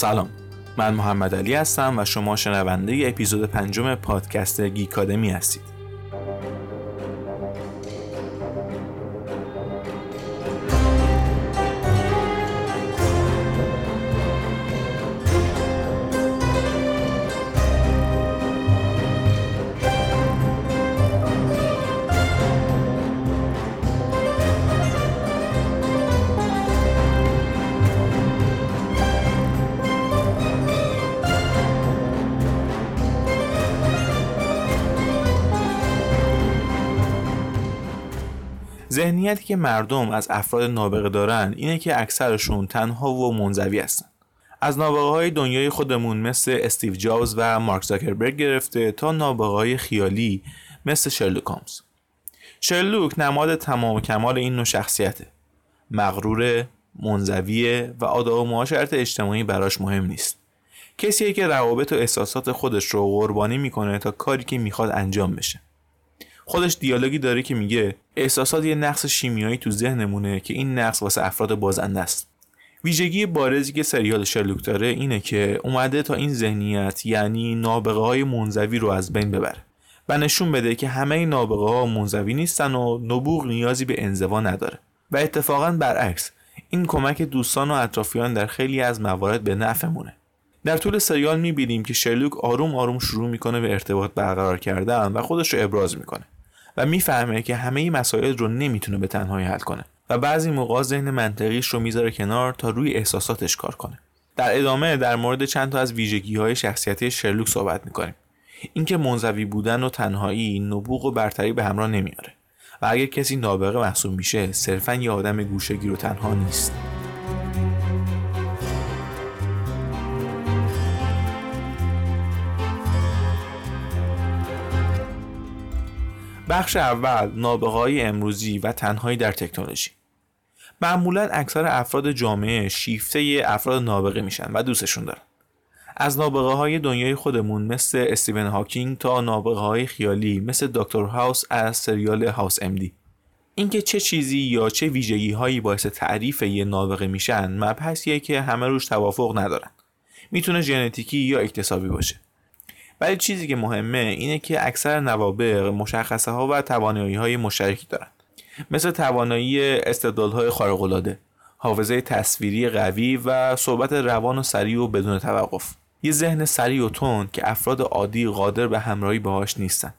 سلام. من محمد علی هستم و شما شنونده اپیزود پنجم پادکست گیکادمی هستید. ذهنیتی که مردم از افراد نابغه دارن اینه که اکثرشون تنها و منزوی هستن. از نابغه های دنیای خودمون مثل استیو جابز و مارک زاکربرگ گرفته تا نابغه های خیالی مثل شرلوک هومز. شرلوک نماد تمام کمال این نوع شخصیته. مغرور منزویه و آداب و معاشرت اجتماعی براش مهم نیست. کسیه که روابط و احساسات خودش رو قربانی می‌کنه تا کاری که می‌خواد انجام بشه. خودش دیالوگی داره که میگه احساسات یه نقص شیمیایی تو ذهنمونه که این نقص واسه افراد بازنده است. ویژگی بارزی که سریال شرلوک داره اینه که اومده تا این ذهنیت یعنی نابغه های منزوی رو از بین ببره و نشون بده که همه نابغه ها منزوی نیستن و نبوغ نیازی به انزوا نداره. و اتفاقا برعکس این کمک دوستان و اطرافیان در خیلی از موارد به نفعمونه در طول سریال می‌بینیم که شرلوک آروم آروم شروع می‌کنه به ارتباط برقرار کردن و خودش رو ابراز می‌کنه. و می‌فهمه که همه مسائل رو نمی‌تونه به تنهایی حل کنه و بعضی موقع ذهن منطقیش رو می‌ذاره کنار تا روی احساساتش کار کنه. در ادامه در مورد چند تا از ویژگی های شخصیتی شرلوک صحبت می‌کنیم. اینکه منزوی بودن و تنهایی نبوغ و برتری به همراه نمیاره و اگر کسی نابغه محسوب میشه صرفا یه آدم گوشگیر و تنها نیست. بخش اول نابغه امروزی و تنهایی در تکنولوژی. معمولا اکثر افراد جامعه شیفته افراد نابغه میشن و دوستشون دارن. از نابغه های دنیای خودمون مثل استیون هاکینگ تا نابغه های خیالی مثل دکتر هاوس از سریال هاوس امدی اینکه چه چیزی یا چه ویژگی هایی باعث تعریف یه نابغه میشن مبحثیه که همه روش توافق ندارن. می‌تونه ژنتیکی یا اکتسابی باشه. ولی چیزی که مهمه اینه که اکثر نوابغ مشخصه ها و توانایی های مشترکی دارند مثل توانایی استدلال های خارق العاده حافظه تصویری قوی و صحبت روان و سریع و بدون توقف. یه ذهن سریع و تند که افراد عادی قادر به همراهی باهاش نیستن.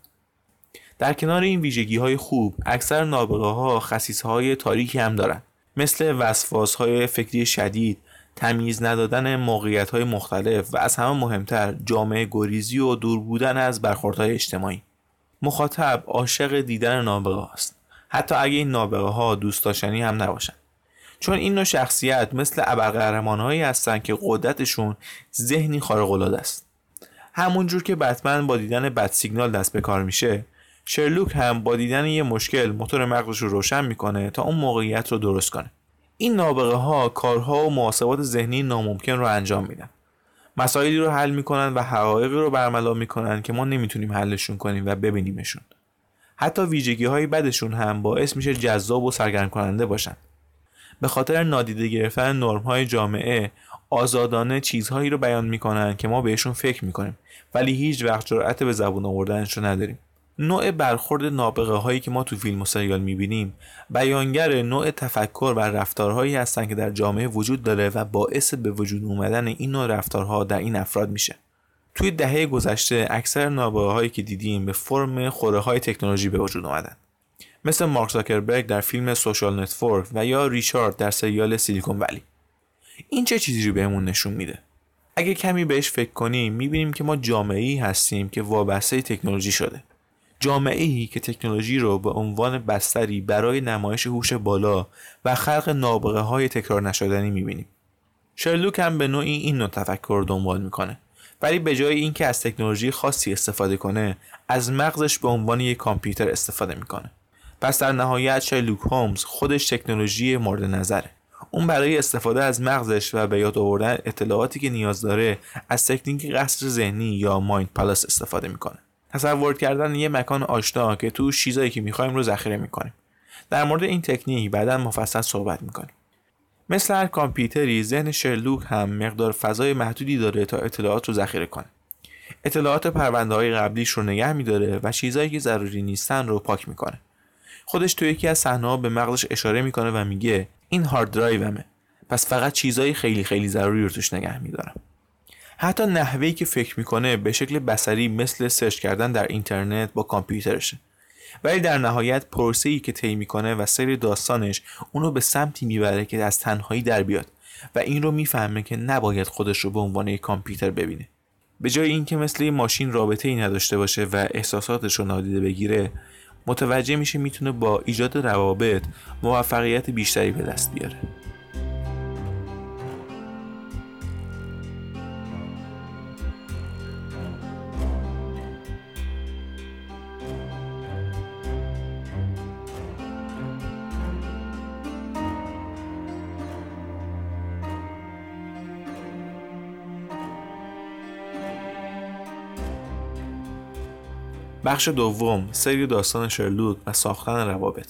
در کنار این ویژگی های خوب اکثر نابغه ها خصیص های تاریکی هم دارن. مثل وسواس های فکری شدید تمیز ندادن موقعیت های مختلف و از همه مهمتر جامعه گریزی و دور بودن از برخوردهای اجتماعی. مخاطب عاشق دیدن نابغه است. حتی اگه این نابغه ها دوست داشتنی هم نباشن. چون این نوع شخصیت مثل ابرقهرمانهایی هستن که قدرتشون ذهنی خارق العاده است همونجور که بتمن با دیدن بد سیگنال دست به کار میشه شرلوک هم با دیدن یه مشکل موتور مغزش رو روشن می‌کنه تا اون موقعیت رو درست کنه. این نابغه ها کارها و محاسبات ذهنی ناممکن رو انجام میدن. مسائلی رو حل می‌کنن و حقایقی رو برملا می‌کنن که ما نمی‌تونیم حلشون کنیم و ببینیمشون. حتی ویژگی های بدشون هم باعث میشه جذاب و سرگرم کننده باشن. به خاطر نادیده گرفتن نرم های جامعه آزادانه چیزهایی رو بیان می‌کنن که ما بهشون فکر می‌کنیم ولی هیچ وقت جرأت به زبون آوردنش نداریم. نوع برخورد نابغه هایی که ما تو فیلم و سریال می‌بینیم بیانگر نوع تفکر و رفتارهایی هستند که در جامعه وجود داره و باعث به وجود اومدن این نوع رفتارها در این افراد میشه. توی دهه گذشته اکثر نابغه هایی که دیدیم به فرم خوره های تکنولوژی به وجود اومدن. مثل مارک زاکربرگ در فیلم Social Network و یا ریچارد در سریال Silicon Valley. این چه چیزی رو بهمون نشون میده؟ اگه کمی بهش فکر کنیم می‌بینیم که ما جامعه هستیم که وابسته تکنولوژی شده. جامعه ای که تکنولوژی رو به عنوان بستری برای نمایش هوش بالا و خلق نابغه های تکرار نشدنی می‌بینیم. شرلوک هم به نوعی این نوع تفکر دنبال می‌کنه. ولی به جای اینکه از تکنولوژی خاصی استفاده کنه از مغزش به عنوان یک کامپیوتر استفاده می‌کنه. پس در نهایت شرلوک هومز خودش تکنولوژی مورد نظره. اون برای استفاده از مغزش و به یاد آوردن اطلاعاتی که نیاز داره از تکنیک قصر ذهنی یا مایند پلاس استفاده می‌کنه. تصور کردن یه مکان آشنا که تو چیزایی که می‌خوایم رو ذخیره می‌کنیم. در مورد این تکنیک بعدا مفصل صحبت می‌کنیم. مثل هر کامپیوتری ذهن شرلوک هم مقدار فضای محدودی داره تا اطلاعات رو ذخیره کنه. اطلاعات پرونده های قبلیش رو نگه میداره و چیزهایی که ضروری نیستن رو پاک می‌کنه. خودش تو یکی از صحنه‌ها به مغزش اشاره می‌کنه و میگه این هارد درایومه پس فقط چیزهای خیلی خیلی ضروری رو توش نگه میدارم. حتی نحوهی که فکر می‌کنه به شکل بسری مثل سرچ کردن در اینترنت با کامپیوترشه. ولی در نهایت پروسه ای که طی می‌کنه و سری داستانش اونو به سمتی می‌بره که از تنهایی در بیاد و این رو می‌فهمه که نباید خودش رو به عنوان یک کامپیوتر ببینه. به جای اینکه مثل یه ماشین رابطه ای نداشته باشه و احساساتش رو نادیده بگیره متوجه میشه می‌تونه با ایجاد روابط موفقیت بیشتری به دست بیاره. بخش دوم سری داستان شرلوک و ساختن روابط.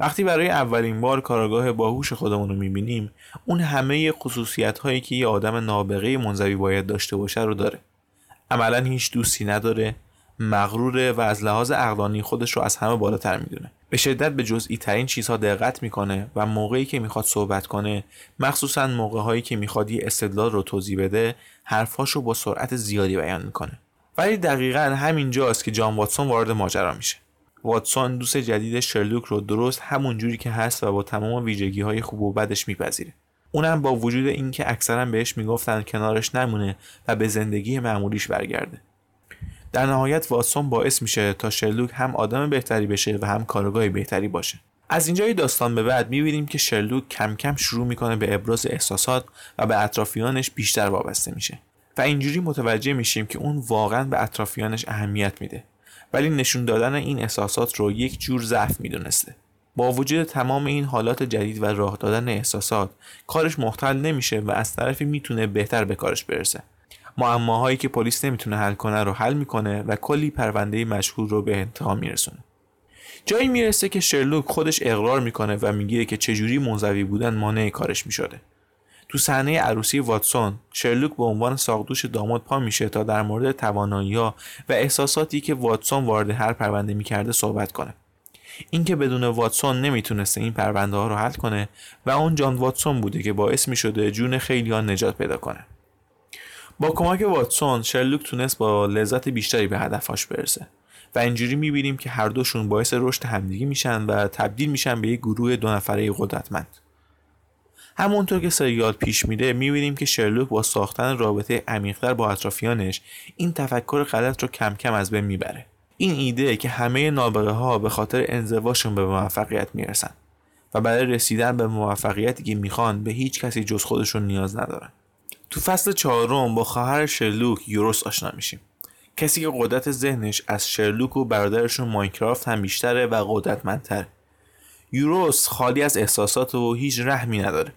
وقتی برای اولین بار کارگاه باهوش خودمون رو می‌بینیم اون همه خصوصیت هایی که یه آدم نابغه منزوی باید داشته باشه رو داره. عملا هیچ دوستی نداره مغروره و از لحاظ اقلانی خودش رو از همه بالاتر می‌دونه. به شدت به جزئی ترین چیزها دقت می‌کنه و موقعی که می‌خواد صحبت کنه مخصوصا موقع هایی که می‌خواد یه استدلال رو توضیح بده حرفاش رو با سرعت زیادی بیان می‌کنه. ولی دقیقا همینجاست که جان واتسون وارد ماجرا میشه. واتسون دوست جدید شرلوک رو درست همون جوری که هست و با تمام ویژگی های خوب و بدش میپذیره. اونم با وجود اینکه اکثرا بهش می‌گفتن کنارش نمونه و به زندگی معمولیش برگرده. در نهایت واتسون باعث میشه تا شرلوک هم آدم بهتری بشه و هم کارگاه بهتری باشه. از اینجای داستان به بعد می‌بینیم که شرلوک کم کم شروع می‌کنه به ابراز احساسات و به اطرافیانش بیشتر وابسته میشه. و اینجوری متوجه میشیم که اون واقعا به اطرافیانش اهمیت میده. ولی نشون دادن این احساسات رو یک جور ضعف می‌دونسته. با وجود تمام این حالات جدید و راه دادن احساسات کارش مختل نمیشه و از طرفی می‌تونه بهتر به کارش برسه. معماهایی که پلیس نمی‌تونه حل کنه رو حل می‌کنه و کلی پرونده مشهور رو به انتها میرسونه. جایی می‌رسه که شرلوک خودش اقرار می‌کنه و میگه که چجوری منزوی بودن مانع کارش می‌شده. تو صحنه عروسی واتسون شرلوک به عنوان ساقدوش داماد پا میشه تا در مورد توانایی و احساساتی که واتسون وارد هر پرونده می‌کرده صحبت کنه. اینکه بدون واتسون نمی‌تونسته این پرونده ها رو حل کنه و اون جان واتسون بوده که باعث می‌شده جون خیلی ها نجات پیدا کنه. با کمک واتسون شرلوک تونست با لذت بیشتری به هدفاش برسه و اینجوری می‌بینیم که هر دوشون باعث رشد همدیگه میشن و تبدیل میشن به یک گروه دو نفره قدرتمند. همونطور که سریال پیش میره می‌بینیم که شرلوک با ساختن رابطه عمیقتر با اطرافیانش این تفکر غلط رو کم کم از بین می‌بره. این ایده که همه نابغه ها به خاطر انزواشون به موفقیت می‌رسن و برای رسیدن به موفقیتی که می‌خوان به هیچ کسی جز خودشون نیاز ندارن. تو فصل چهارم با خواهر شرلوک یوروس آشنا میشیم. کسی که قدرت ذهنش از شرلوک و برادرشون ماینکرافت هم بیشتره و قدرتمندتره. یوروس خالی از احساسات و هیچ رحمی نداره.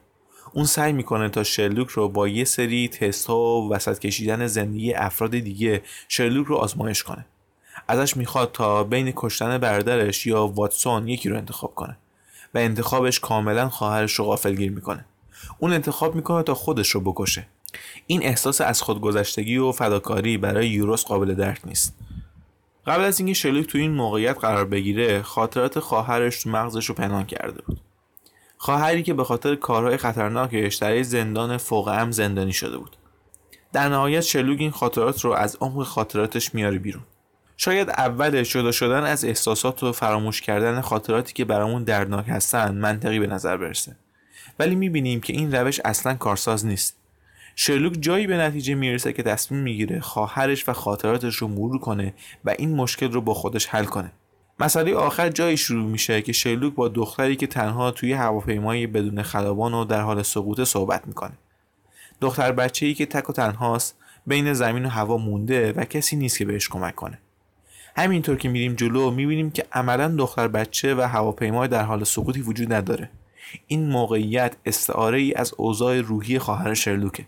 اون سعی می‌کنه تا شرلوک رو با یه سری تست ها و وسط کشیدن زندگی افراد دیگه شرلوک رو آزمایش کنه. ازش می‌خواد تا بین کشتن برادرش یا واتسون یکی رو انتخاب کنه و انتخابش کاملا خواهرش رو غافلگیر می‌کنه. اون انتخاب می‌کنه تا خودش رو بکشه. این احساس از خودگذشتگی و فداکاری برای یوروس قابل درک نیست. قبل از اینکه شرلوک تو این موقعیت قرار بگیره خاطرات خواهرش تو مغزش رو پنهان کرده بود. خواهری که به خاطر کارهای خطرناکش در زندان فوق ام زندانی شده بود. در نهایت شلوگ این خاطرات رو از عمق خاطراتش میاره بیرون. شاید اول جدا شدن از احساسات و فراموش کردن خاطراتی که برامون دردناک هستن منطقی به نظر برسه. ولی می‌بینیم که این روش اصلا کارساز نیست. شرلوک جایی به نتیجه می‌رسه که تصمیم می‌گیره خواهرش و خاطراتش رو مرور کنه و این مشکل رو با خودش حل کنه. مسئله آخر جایی شروع میشه که شیلوک با دختری که تنها توی هواپیمایی بدون خلبان و در حال سقوط صحبت می‌کنه. دختر بچه ای که تک و تنهاست بین زمین و هوا مونده و کسی نیست که بهش کمک کنه. همینطور که میریم جلو می‌بینیم که عملا دختر بچه و هواپیمای در حال سقوطی وجود نداره. این موقعیت استعاره ای از اوضاع روحی خواهر شرلوکه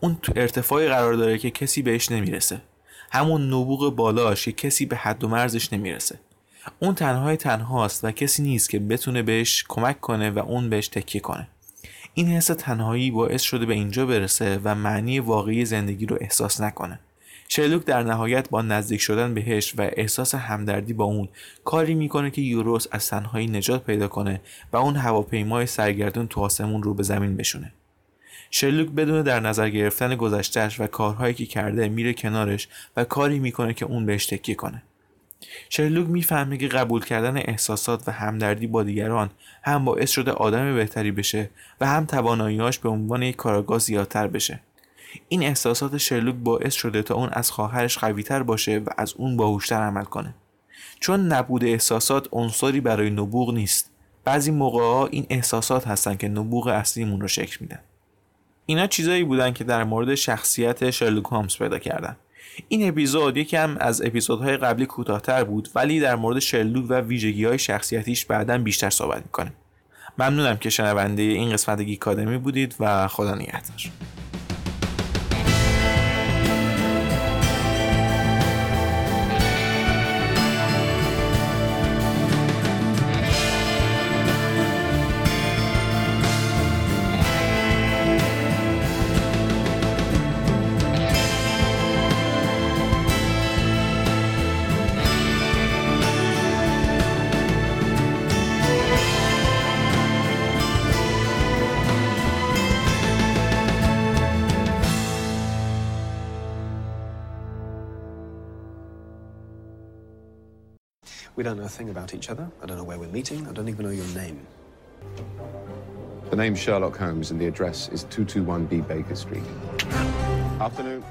اون تو ارتفاعی قرار داره که کسی بهش نمی‌رسه. همون نبوغ بالاش که کسی به حد و مرزش نمی‌رسه. اون تنهای تنهاست و کسی نیست که بتونه بهش کمک کنه و اون بهش تکیه کنه. این حس تنهایی باعث شده به اینجا برسه و معنی واقعی زندگی رو احساس نکنه. شرلوک در نهایت با نزدیک شدن بهش و احساس همدردی با اون کاری می‌کنه که یوروس از تنهایی نجات پیدا کنه و اون هواپیمای سرگردون تو آسمون رو به زمین بشونه. شرلوک بدون در نظر گرفتن گذشتهش و کارهایی که کرده میره کنارش و کاری می‌کنه که اون بهش تکیه کنه. شرلوک می‌فهمه که قبول کردن احساسات و همدردی با دیگران هم باعث شده آدم بهتری بشه و هم تواناییهاش به عنوان یک کاراگاه زیادتر بشه. این احساسات شرلوک باعث شده تا اون از خواهرش قویتر باشه و از اون باهوشتر عمل کنه. چون نبود احساسات عنصری برای نبوغ نیست. بعضی موقع ها این احساسات هستن که نبوغ اصلیمون رو شکل میدن. اینا چیزایی بودن که در مورد شخصیت شرلوک هامز پیدا کردن. این اپیزود یکم از اپیزودهای قبلی کوتاهتر بود ولی در مورد شرلوک و ویژگی های شخصیتیش بعدا بیشتر صحبت می‌کنیم. ممنونم که شنونده این قسمت گیکادمی بودید و خدا نگهدار. We don't know a thing about each other. I don't know where we're meeting. I don't even know your name. The name's Sherlock Holmes, and the address is 221B Baker Street. Afternoon.